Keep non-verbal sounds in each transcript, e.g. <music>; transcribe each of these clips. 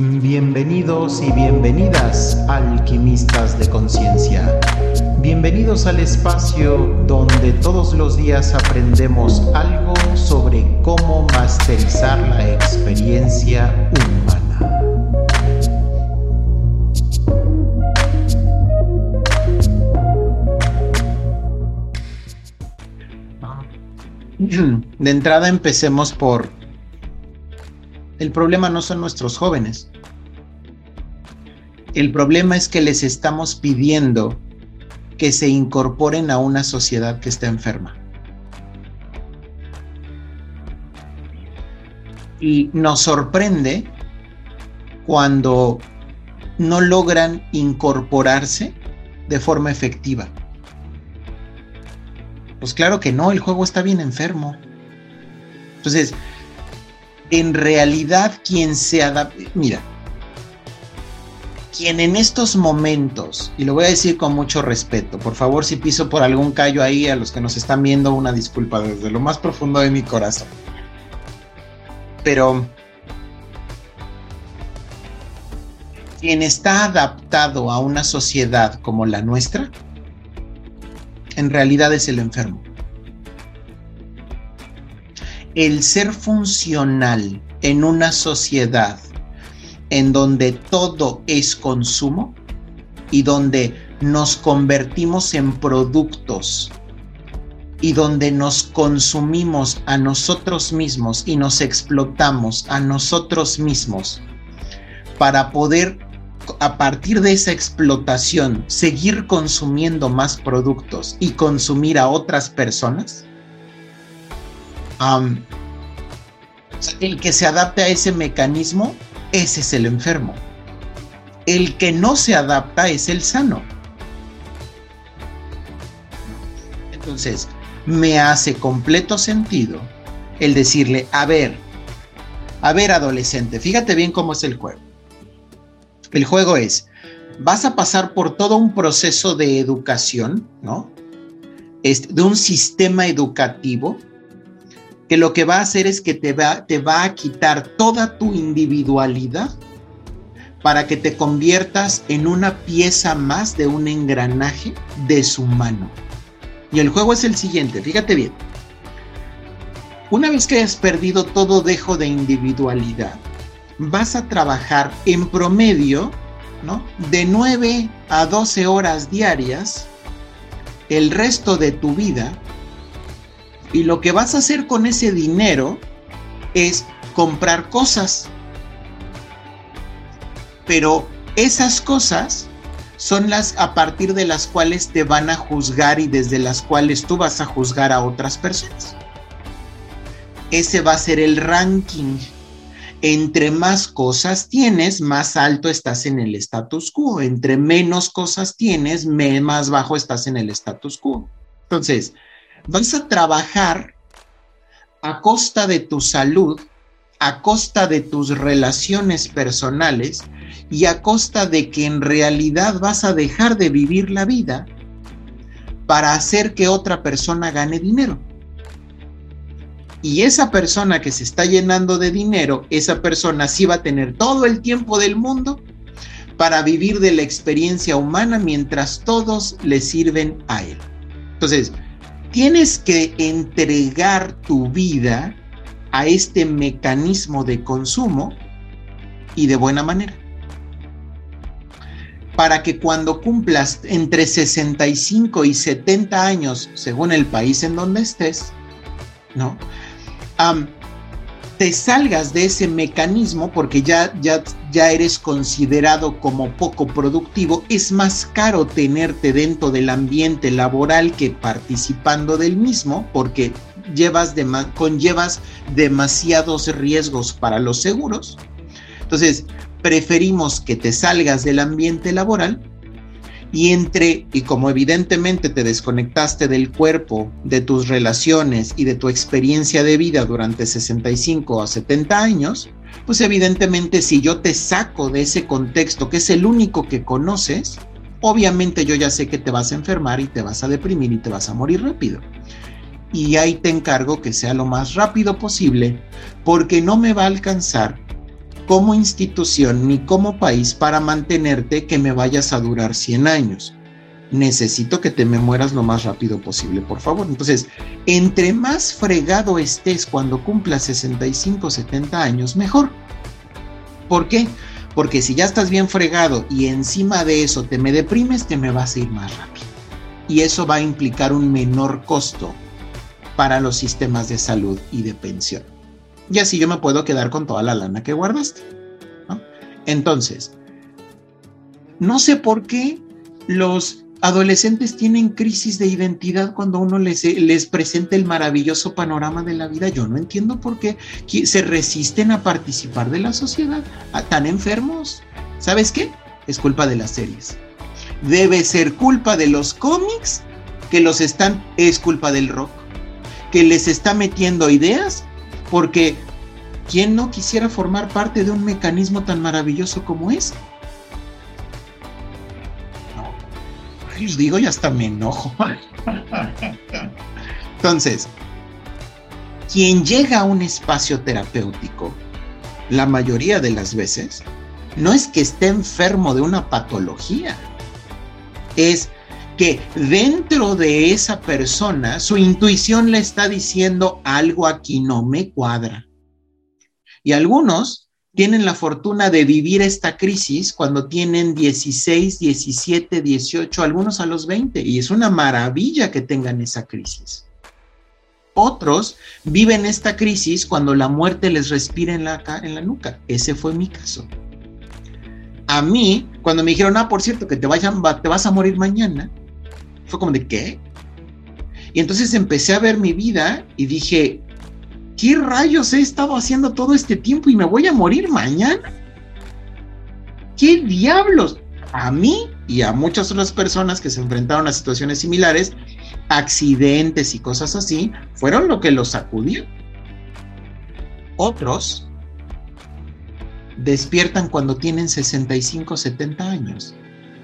Bienvenidos y bienvenidas, alquimistas de conciencia. Bienvenidos al espacio donde todos los días aprendemos algo sobre cómo masterizar la experiencia humana. De entrada empecemos por el problema no son nuestros jóvenes. El problema es que les estamos pidiendo que se incorporen a una sociedad que está enferma. Y nos sorprende cuando no logran incorporarse de forma efectiva. Pues claro que no, el juego está bien enfermo. Entonces, en realidad quien se adapta, mira, quien en estos momentos, y lo voy a decir con mucho respeto, por favor si piso por algún callo ahí a los que nos están viendo, una disculpa desde lo más profundo de mi corazón. Pero quien está adaptado a una sociedad como la nuestra, en realidad es el enfermo el ser funcional en una sociedad en donde todo es consumo y donde nos convertimos en productos y donde nos consumimos a nosotros mismos y nos explotamos a nosotros mismos para poder a partir de esa explotación seguir consumiendo más productos y consumir a otras personas, el que se adapte a ese mecanismo, ese es el enfermo. El que no se adapta es el sano. Entonces, me hace completo sentido el decirle, a ver, a ver adolescente, fíjate bien cómo es el juego. El juego es, vas a pasar por todo un proceso de educación, ¿no? de un sistema educativo que lo que va a hacer es que te va, te va a quitar toda tu individualidad para que te conviertas en una pieza más de un engranaje de su mano. Y el juego es el siguiente, fíjate bien. Una vez que hayas perdido todo dejo de individualidad, vas a trabajar en promedio, ¿no? De 9 a 12 horas diarias el resto de tu vida y lo que vas a hacer con ese dinero es comprar cosas. Pero esas cosas son las a partir de las cuales te van a juzgar y desde las cuales tú vas a juzgar a otras personas. Ese va a ser el ranking. Entre más cosas tienes, más alto estás en el status quo. Entre menos cosas tienes, más bajo estás en el status quo. Entonces, vas a trabajar a costa de tu salud, a costa de tus relaciones personales y a costa de que en realidad vas a dejar de vivir la vida para hacer que otra persona gane dinero. Y esa persona que se está llenando de dinero, esa persona sí va a tener todo el tiempo del mundo para vivir de la experiencia humana mientras todos le sirven a él. Entonces, tienes que entregar tu vida a este mecanismo de consumo y de buena manera. Para que cuando cumplas entre 65 y 70 años, según el país en donde estés, ¿no? Te salgas de ese mecanismo porque ya, ya, ya eres considerado como poco productivo, es más caro tenerte dentro del ambiente laboral que participando del mismo porque llevas conllevas demasiados riesgos para los seguros. Entonces, preferimos que te salgas del ambiente laboral y entre, y como evidentemente te desconectaste del cuerpo, de tus relaciones y de tu experiencia de vida durante 65 a 70 años, pues evidentemente si yo te saco de ese contexto que es el único que conoces, obviamente yo ya sé que te vas a enfermar y te vas a deprimir y te vas a morir rápido. Y ahí te encargo que sea lo más rápido posible porque no me va a alcanzar como institución ni como país para mantenerte que me vayas a durar 100 años. Necesito que te me mueras lo más rápido posible, por favor. Entonces, entre más fregado estés cuando cumplas 65, 70 años, mejor. ¿Por qué? Porque si ya estás bien fregado y encima de eso te me deprimes, te me vas a ir más rápido. Y eso va a implicar un menor costo para los sistemas de salud y de pensión. Y así yo me puedo quedar con toda la lana que guardaste. Entonces, no sé por qué los adolescentes tienen crisis de identidad cuando uno les, les, presenta el maravilloso panorama de la vida. Yo no entiendo por qué se resisten a participar de la sociedad. ¿Tan enfermos? ¿Sabes qué? Es culpa de las series. Debe ser culpa de los cómics que los están, es culpa del rock, que les está metiendo ideas porque ¿quién no quisiera formar parte de un mecanismo tan maravilloso como es? No, les digo y hasta me enojo. <laughs> Entonces, quien llega a un espacio terapéutico, la mayoría de las veces, no es que esté enfermo de una patología, es que dentro de esa persona su intuición le está diciendo algo aquí no me cuadra. Y algunos tienen la fortuna de vivir esta crisis cuando tienen 16, 17, 18, algunos a los 20, y es una maravilla que tengan esa crisis. Otros viven esta crisis cuando la muerte les respira en la, en la nuca. Ese fue mi caso. A mí, cuando me dijeron, ah, por cierto, que te, te vas a morir mañana, fue como de qué. Y entonces empecé a ver mi vida y dije, ¿qué rayos he estado haciendo todo este tiempo y me voy a morir mañana? ¿Qué diablos? A mí y a muchas otras personas que se enfrentaron a situaciones similares, accidentes y cosas así, fueron lo que los sacudió. Otros despiertan cuando tienen 65, 70 años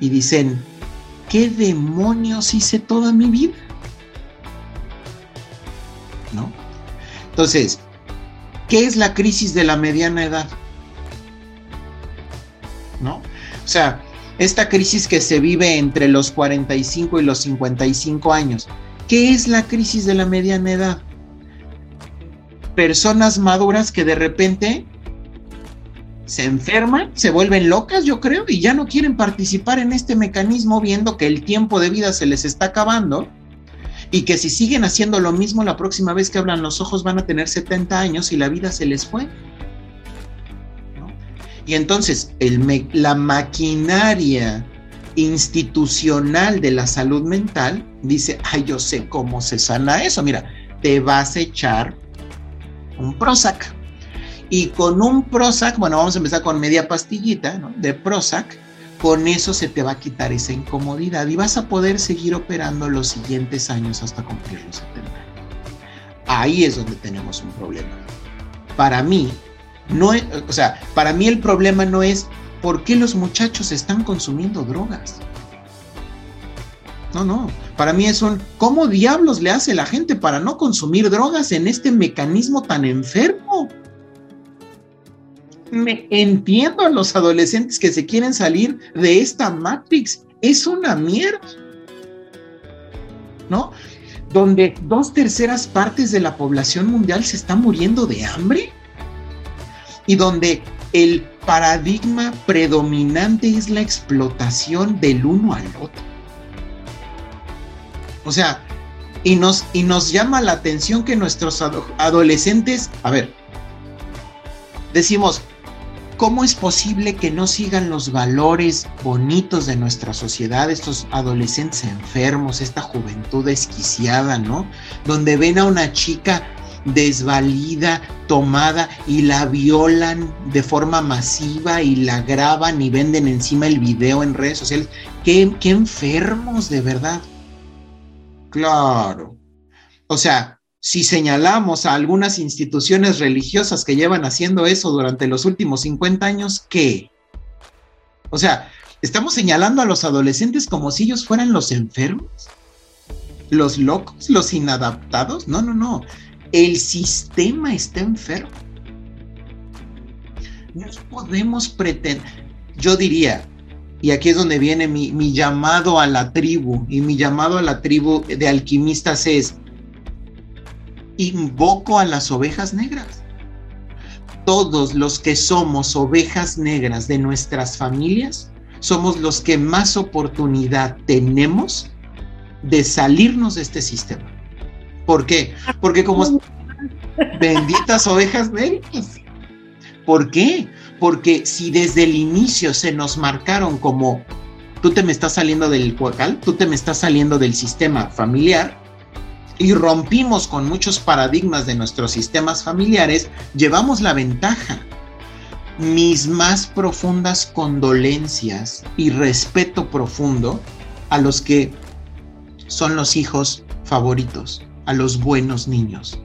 y dicen, ¿qué demonios hice toda mi vida? ¿No? Entonces, ¿qué es la crisis de la mediana edad? ¿No? O sea, esta crisis que se vive entre los 45 y los 55 años, ¿qué es la crisis de la mediana edad? Personas maduras que de repente se enferman, se vuelven locas, yo creo, y ya no quieren participar en este mecanismo viendo que el tiempo de vida se les está acabando y que si siguen haciendo lo mismo la próxima vez que hablan los ojos van a tener 70 años y la vida se les fue. Y entonces el la maquinaria institucional de la salud mental dice, ay, yo sé cómo se sana eso, mira, te vas a echar un Prozac y con un Prozac, bueno, vamos a empezar con media pastillita de Prozac, con eso se te va a quitar esa incomodidad y vas a poder seguir operando los siguientes años hasta cumplir los 70 Ahí es donde tenemos un problema. Para mí, no o sea, para mí el problema no es por qué los muchachos están consumiendo drogas. No, no. Para mí es un, ¿cómo diablos le hace la gente para no consumir drogas en este mecanismo tan enfermo? Me entiendo a los adolescentes que se quieren salir de esta Matrix. Es una mierda. ¿No? Donde dos terceras partes de la población mundial se está muriendo de hambre. Y donde el paradigma predominante es la explotación del uno al otro. O sea, y nos, y nos llama la atención que nuestros adolescentes, a ver, decimos, ¿Cómo es posible que no sigan los valores bonitos de nuestra sociedad, estos adolescentes enfermos, esta juventud esquiciada, ¿no? Donde ven a una chica desvalida, tomada y la violan de forma masiva y la graban y venden encima el video en redes sociales. Qué, qué enfermos, de verdad. Claro. O sea, si señalamos a algunas instituciones religiosas que llevan haciendo eso durante los últimos 50 años, ¿qué? O sea, ¿estamos señalando a los adolescentes como si ellos fueran los enfermos? ¿Los locos? ¿Los inadaptados? No, no, no. El sistema está enfermo. No podemos pretender, yo diría, y aquí es donde viene mi, mi, llamado a la tribu, y mi llamado a la tribu de alquimistas es, invoco a las ovejas negras. Todos los que somos ovejas negras de nuestras familias, somos los que más oportunidad tenemos de salirnos de este sistema. ¿Por qué? Porque como <laughs> benditas ovejas negras. ¿Por qué? Porque si desde el inicio se nos marcaron como tú te me estás saliendo del cuacal, tú te me estás saliendo del sistema familiar y rompimos con muchos paradigmas de nuestros sistemas familiares, llevamos la ventaja. Mis más profundas condolencias y respeto profundo a los que son los hijos favoritos, a los buenos niños.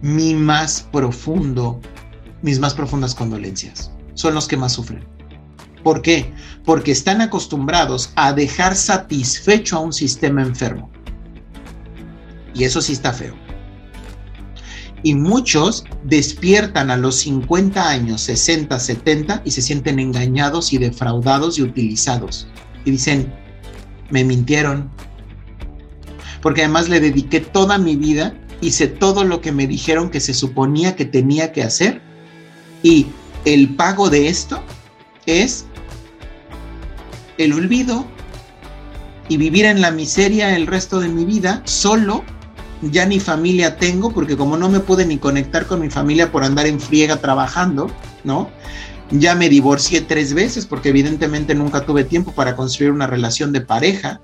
Mi más profundo mis más profundas condolencias. Son los que más sufren. ¿Por qué? Porque están acostumbrados a dejar satisfecho a un sistema enfermo. Y eso sí está feo. Y muchos despiertan a los 50 años, 60, 70 y se sienten engañados y defraudados y utilizados. Y dicen, me mintieron. Porque además le dediqué toda mi vida, hice todo lo que me dijeron que se suponía que tenía que hacer y el pago de esto es el olvido y vivir en la miseria el resto de mi vida solo. Ya ni familia tengo porque como no me pude ni conectar con mi familia por andar en friega trabajando, ¿no? Ya me divorcié tres veces porque evidentemente nunca tuve tiempo para construir una relación de pareja.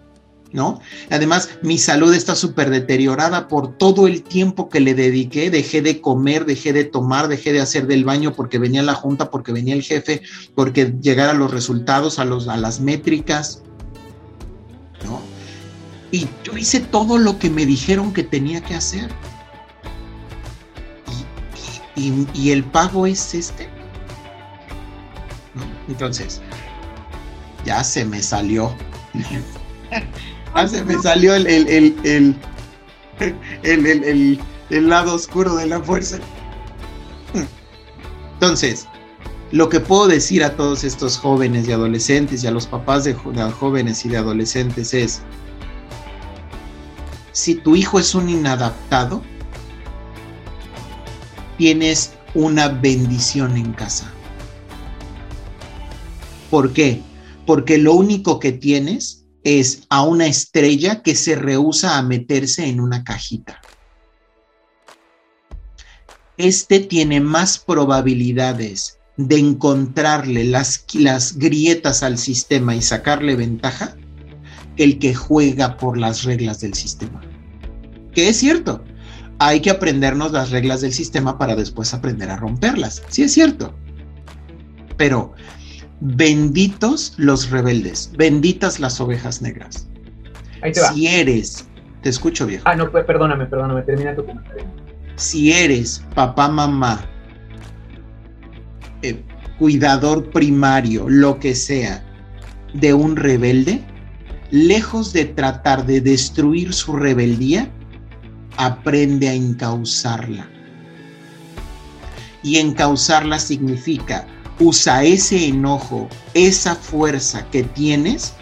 ¿no? Además, mi salud está súper deteriorada por todo el tiempo que le dediqué. Dejé de comer, dejé de tomar, dejé de hacer del baño porque venía la junta, porque venía el jefe, porque llegar a los resultados, a, los, a las métricas, ¿no? Y yo hice todo lo que me dijeron que tenía que hacer. Y, el pago es este. Entonces, ya se me salió. <laughs> Ah, se me salió el, el, el, lado oscuro de la fuerza. Entonces, lo que puedo decir a todos estos jóvenes y adolescentes y a los papás de, jóvenes y de adolescentes es, si tu hijo es un inadaptado, tienes una bendición en casa. ¿Por qué? Porque lo único que tienes es a una estrella que se rehúsa a meterse en una cajita. Este tiene más probabilidades de encontrarle las, las grietas al sistema y sacarle ventaja el que juega por las reglas del sistema. Que es cierto, hay que aprendernos las reglas del sistema para después aprender a romperlas. Sí es cierto. Pero benditos los rebeldes, benditas las ovejas negras. Ahí te va. Si eres, te escucho viejo. Ah, no, pues, perdóname, perdóname, termina tu comentario. Si eres papá, mamá, eh, cuidador primario, lo que sea, de un rebelde, lejos de tratar de destruir su rebeldía, aprende a encauzarla. Y encauzarla significa usa ese enojo, esa fuerza que tienes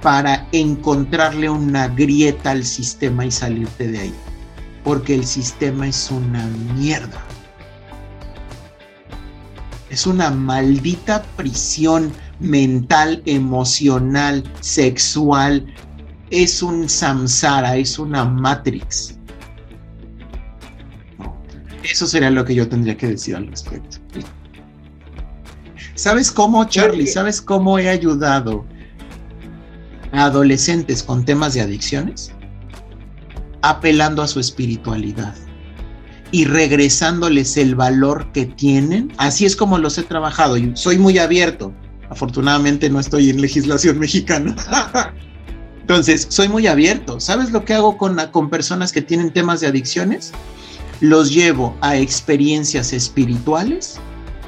para encontrarle una grieta al sistema y salirte de ahí. Porque el sistema es una mierda. Es una maldita prisión mental, emocional, sexual. Es un samsara, es una matrix. Eso sería lo que yo tendría que decir al respecto. ¿Sabes cómo, Charlie? ¿Sabes cómo he ayudado a adolescentes con temas de adicciones? Apelando a su espiritualidad y regresándoles el valor que tienen. Así es como los he trabajado soy muy abierto. Afortunadamente no estoy en legislación mexicana. Entonces, soy muy abierto. ¿Sabes lo que hago con, con personas que tienen temas de adicciones? Los llevo a experiencias espirituales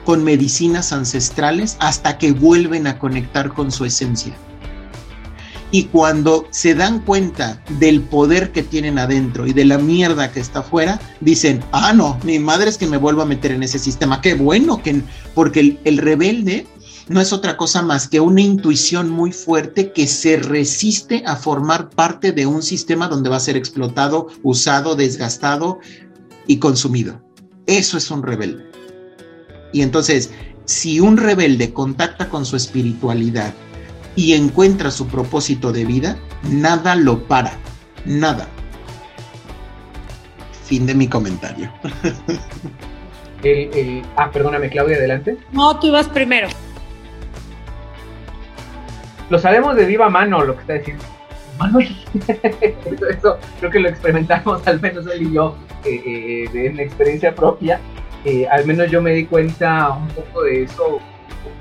con medicinas ancestrales hasta que vuelven a conectar con su esencia. Y cuando se dan cuenta del poder que tienen adentro y de la mierda que está afuera, dicen, ah, no, mi madre es que me vuelva a meter en ese sistema. Qué bueno, que, porque el, el rebelde no es otra cosa más que una intuición muy fuerte que se resiste a formar parte de un sistema donde va a ser explotado, usado, desgastado y consumido. Eso es un rebelde. Y entonces, si un rebelde contacta con su espiritualidad y encuentra su propósito de vida, nada lo para, nada. Fin de mi comentario. <laughs> ah, perdóname, Claudia, adelante. No, tú ibas primero. Lo sabemos de viva mano lo que está diciendo. <laughs> eso, creo que lo experimentamos, al menos él y yo, eh, eh, una experiencia propia. Eh, al menos yo me di cuenta un poco de eso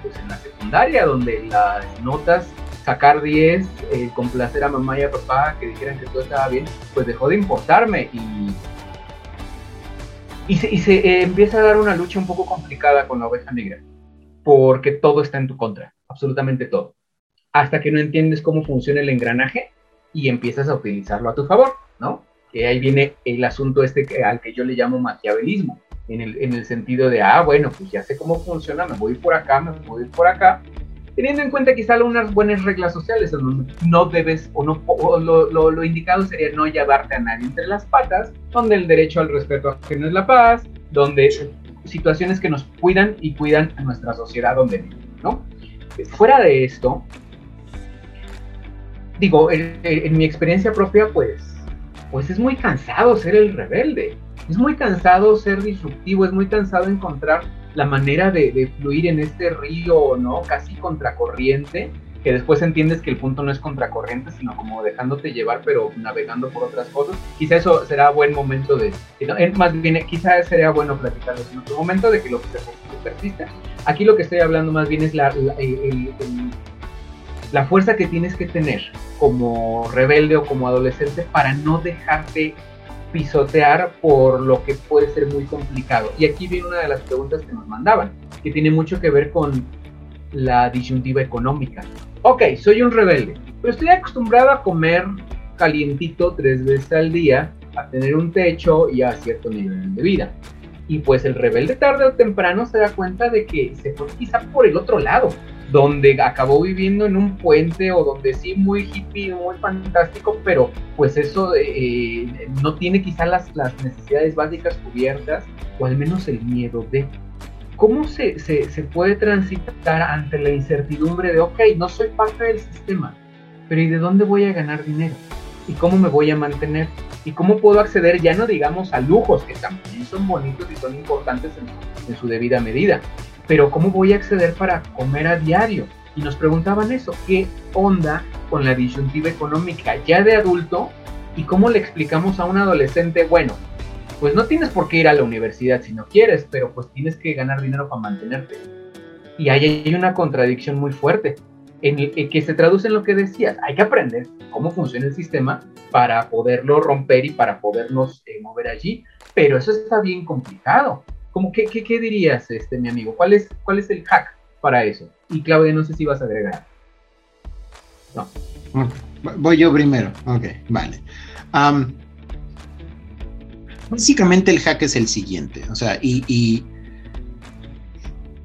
pues, en la secundaria, donde las notas, sacar 10, eh, complacer a mamá y a papá, que dijeran que todo estaba bien, pues dejó de importarme y, y se eh, empieza a dar una lucha un poco complicada con la oveja negra, porque todo está en tu contra, absolutamente todo, hasta que no entiendes cómo funciona el engranaje y empiezas a utilizarlo a tu favor, ¿no? Que ahí viene el asunto este al que yo le llamo maquiavelismo en el, en el sentido de, ah, bueno, pues ya sé cómo funciona, me voy por acá, me voy por acá, teniendo en cuenta quizá unas buenas reglas sociales, no debes, o, no, lo, lo, lo, indicado sería no llevarte a nadie entre las patas, donde el derecho al respeto no es la paz, donde situaciones que nos cuidan y cuidan a nuestra sociedad donde vivimos, ¿no? Fuera de esto, digo, en, en mi experiencia propia, pues, pues es muy cansado ser el rebelde es muy cansado ser disruptivo, es muy cansado encontrar la manera de, fluir en este río, ¿no? Casi contracorriente, que después entiendes que el punto no es contracorriente, sino como dejándote llevar, pero navegando por otras cosas. Quizá eso será buen momento de, más bien, quizá sería bueno platicarlo en otro momento de que lo que se persiste. Aquí lo que estoy hablando más bien es la, la fuerza que tienes que tener como rebelde o como adolescente para no dejarte pisotear por lo que puede ser muy complicado. Y aquí viene una de las preguntas que nos mandaban, que tiene mucho que ver con la disyuntiva económica. Ok, soy un rebelde, pero estoy acostumbrado a comer calientito tres veces al día, a tener un techo y a cierto nivel de vida. Y pues el rebelde tarde o temprano se da cuenta de que se fue quizá por el otro lado, donde acabó viviendo en un puente o donde sí muy hippie, muy fantástico, pero pues eso eh, no tiene quizá las, las, necesidades básicas cubiertas o al menos el miedo de... ¿Cómo se, se, se puede transitar ante la incertidumbre de, ok, no soy parte del sistema, pero ¿y de dónde voy a ganar dinero? ¿Y cómo me voy a mantener? ¿Y cómo puedo acceder, ya no digamos a lujos, que también son bonitos y son importantes en, en su debida medida, pero ¿cómo voy a acceder para comer a diario? Y nos preguntaban eso, ¿qué onda con la disyuntiva económica ya de adulto? ¿Y cómo le explicamos a un adolescente, bueno, pues no tienes por qué ir a la universidad si no quieres, pero pues tienes que ganar dinero para mantenerte? Y ahí hay una contradicción muy fuerte, en el que se traduce en lo que decías, hay que aprender cómo funciona el sistema para poderlo romper y para podernos eh, mover allí, pero eso está bien complicado. ¿Cómo, qué, qué, dirías, este, mi amigo? ¿Cuál es, ¿Cuál es el hack para eso? Y Claudia, no sé si vas a agregar. No. Voy yo primero. Ok, vale. básicamente el hack es el siguiente. O sea, y,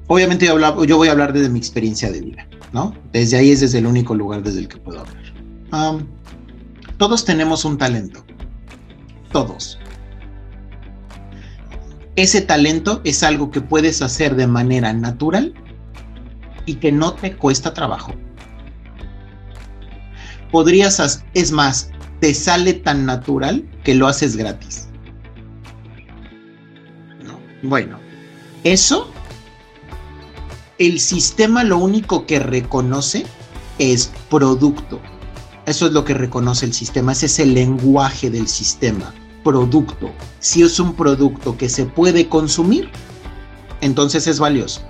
obviamente yo, yo, voy a hablar desde mi experiencia de vida, ¿no? Desde ahí es desde el único lugar desde el que puedo hablar. todos tenemos un talento. Todos ese talento es algo que puedes hacer de manera natural y que no te cuesta trabajo. Podrías, es más, te sale tan natural que lo haces gratis. Bueno, eso, el sistema lo único que reconoce es producto. Eso es lo que reconoce el sistema, ese es el lenguaje del sistema producto. Si es un producto que se puede consumir, entonces es valioso.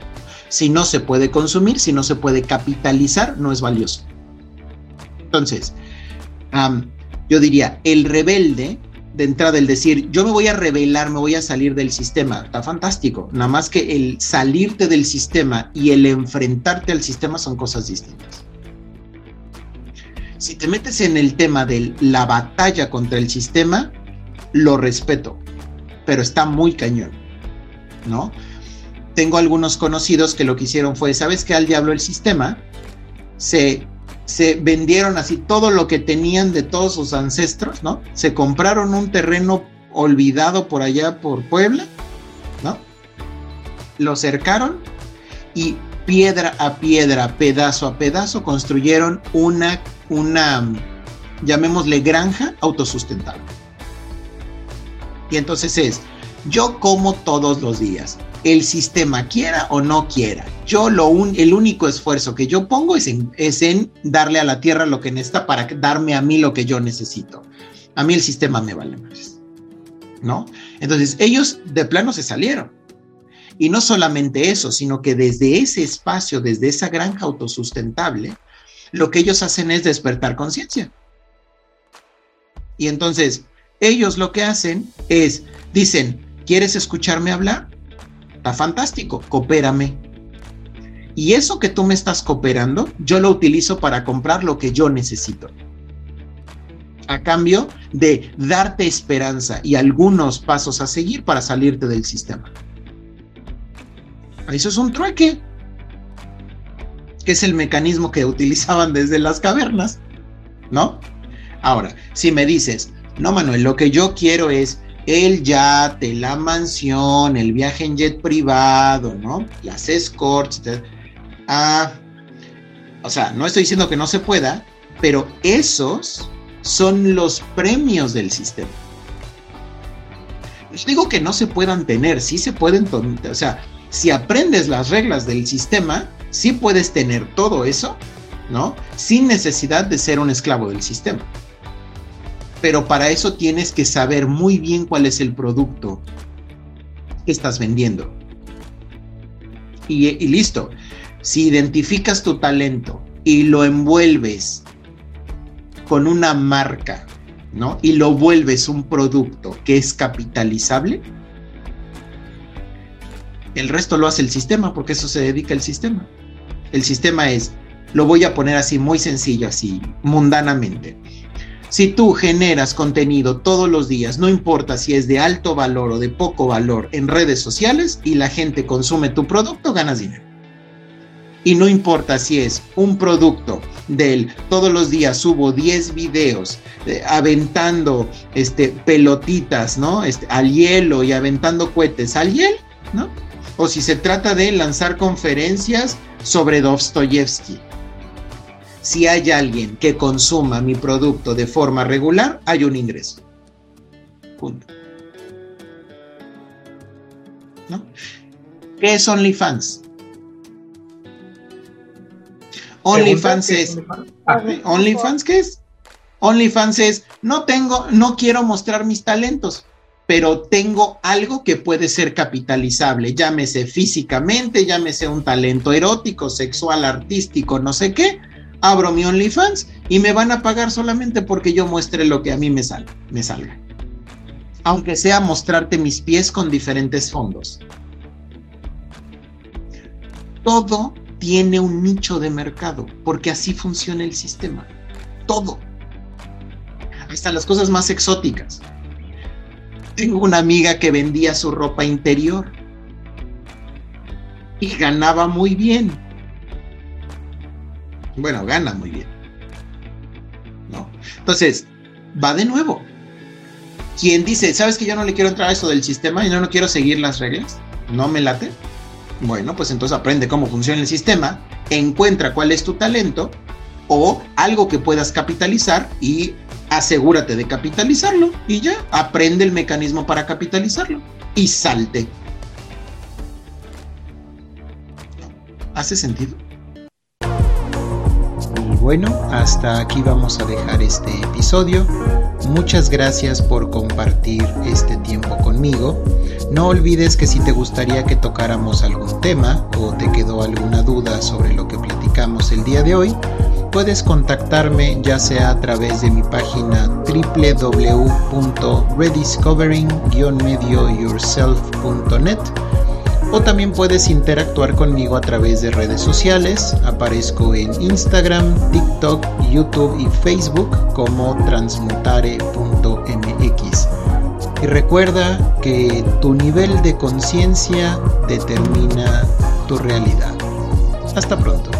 Si no se puede consumir, si no se puede capitalizar, no es valioso. Entonces, yo diría, el rebelde, de entrada, el decir, yo me voy a rebelar, me voy a salir del sistema, está fantástico. Nada más que el salirte del sistema y el enfrentarte al sistema son cosas distintas. Si te metes en el tema de la batalla contra el sistema, lo respeto, pero está muy cañón, ¿no? Tengo algunos conocidos que lo que hicieron fue, ¿sabes qué? Al diablo el sistema, se, se vendieron así todo lo que tenían de todos sus ancestros, ¿no? Se compraron un terreno olvidado por allá por Puebla, ¿no? Lo cercaron y piedra a piedra, pedazo a pedazo, construyeron una, una, llamémosle granja autosustentable. Y entonces es, yo como todos los días, el sistema quiera o no quiera. Yo lo el único esfuerzo que yo pongo es en, es en darle a la tierra lo que necesita para darme a mí lo que yo necesito. A mí el sistema me vale más. ¿No? Entonces ellos de plano se salieron. Y no solamente eso, sino que desde ese espacio, desde esa granja autosustentable, lo que ellos hacen es despertar conciencia. Y entonces, ellos lo que hacen es, dicen, ¿quieres escucharme hablar? Está fantástico, coopérame. Y eso que tú me estás cooperando, yo lo utilizo para comprar lo que yo necesito. A cambio de darte esperanza y algunos pasos a seguir para salirte del sistema. Eso es un trueque, que es el mecanismo que <laughs> utilizaban desde las cavernas, ¿no? Ahora, si me dices, no, Manuel, lo que yo quiero es el yate, la mansión, el viaje en jet privado, ¿no? Las escorts, ah, o sea, no estoy diciendo que no se pueda, pero esos son los premios del sistema. Yo digo que no se puedan tener, sí se pueden, o sea, si aprendes las reglas del sistema, sí puedes tener todo eso, ¿no? Sin necesidad de ser un esclavo del sistema. Pero para eso tienes que saber muy bien cuál es el producto que estás vendiendo. Y, listo. Si identificas tu talento y lo envuelves con una marca, ¿no? Y lo vuelves un producto que es capitalizable, el resto lo hace el sistema, porque eso se dedica el sistema. El sistema es, lo voy a poner así muy sencillo, así mundanamente. Si tú generas contenido todos los días, no importa si es de alto valor o de poco valor en redes sociales y la gente consume tu producto, ganas dinero. Y no importa si es un producto del todos los días subo 10 videos eh, aventando este, pelotitas, ¿no? Este, al hielo y aventando cohetes al hielo, ¿no? o si se trata de lanzar conferencias sobre Dostoyevsky. Si hay alguien que consuma mi producto de forma regular, hay un ingreso. Punto. ¿No? ¿Qué es OnlyFans? OnlyFans es. OnlyFans, ¿qué es? OnlyFans es, no tengo, no quiero mostrar mis talentos pero tengo algo que puede ser capitalizable, llámese físicamente, llámese un talento erótico, sexual, artístico, no sé qué, abro mi OnlyFans y me van a pagar solamente porque yo muestre lo que a mí me, salga, me salga. Aunque sea mostrarte mis pies con diferentes fondos. Todo tiene un nicho de mercado, porque así funciona el sistema. Todo. Hasta las cosas más exóticas tengo una amiga que vendía su ropa interior y ganaba muy bien. Bueno, gana muy bien. ¿No? Entonces, va de nuevo. Quien dice, ¿sabes que yo no le quiero entrar a eso del sistema y no, no quiero seguir las reglas? ¿No me late? Bueno, pues entonces aprende cómo funciona el sistema, encuentra cuál es tu talento o algo que puedas capitalizar y asegúrate de capitalizarlo y ya, aprende el mecanismo para capitalizarlo y salte. ¿Hace sentido? Bueno, hasta aquí vamos a dejar este episodio. Muchas gracias por compartir este tiempo conmigo. No olvides que si te gustaría que tocáramos algún tema o te quedó alguna duda sobre lo que platicamos el día de hoy, puedes contactarme ya sea a través de mi página www.rediscovering-medioyourself.net o también puedes interactuar conmigo a través de redes sociales. Aparezco en Instagram, TikTok, YouTube y Facebook como transmutare.mx. Y recuerda que tu nivel de conciencia determina tu realidad. Hasta pronto.